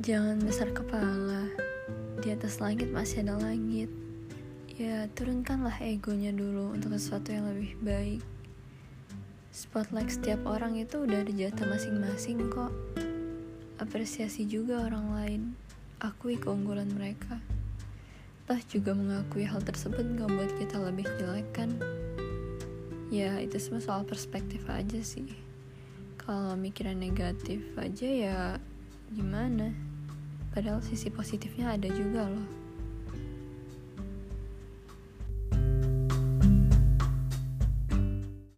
Jangan besar kepala. Di atas langit masih ada langit. Ya, turunkanlah egonya dulu untuk sesuatu yang lebih baik. Spotlight setiap orang itu udah ada jatah masing-masing kok. Apresiasi juga orang lain. Akui keunggulan mereka. Toh juga mengakui hal tersebut gak buat kita lebih jelek kan? Ya, itu semua soal perspektif aja sih. Kalau mikiran negatif aja ya gimana? Padahal sisi positifnya ada juga loh.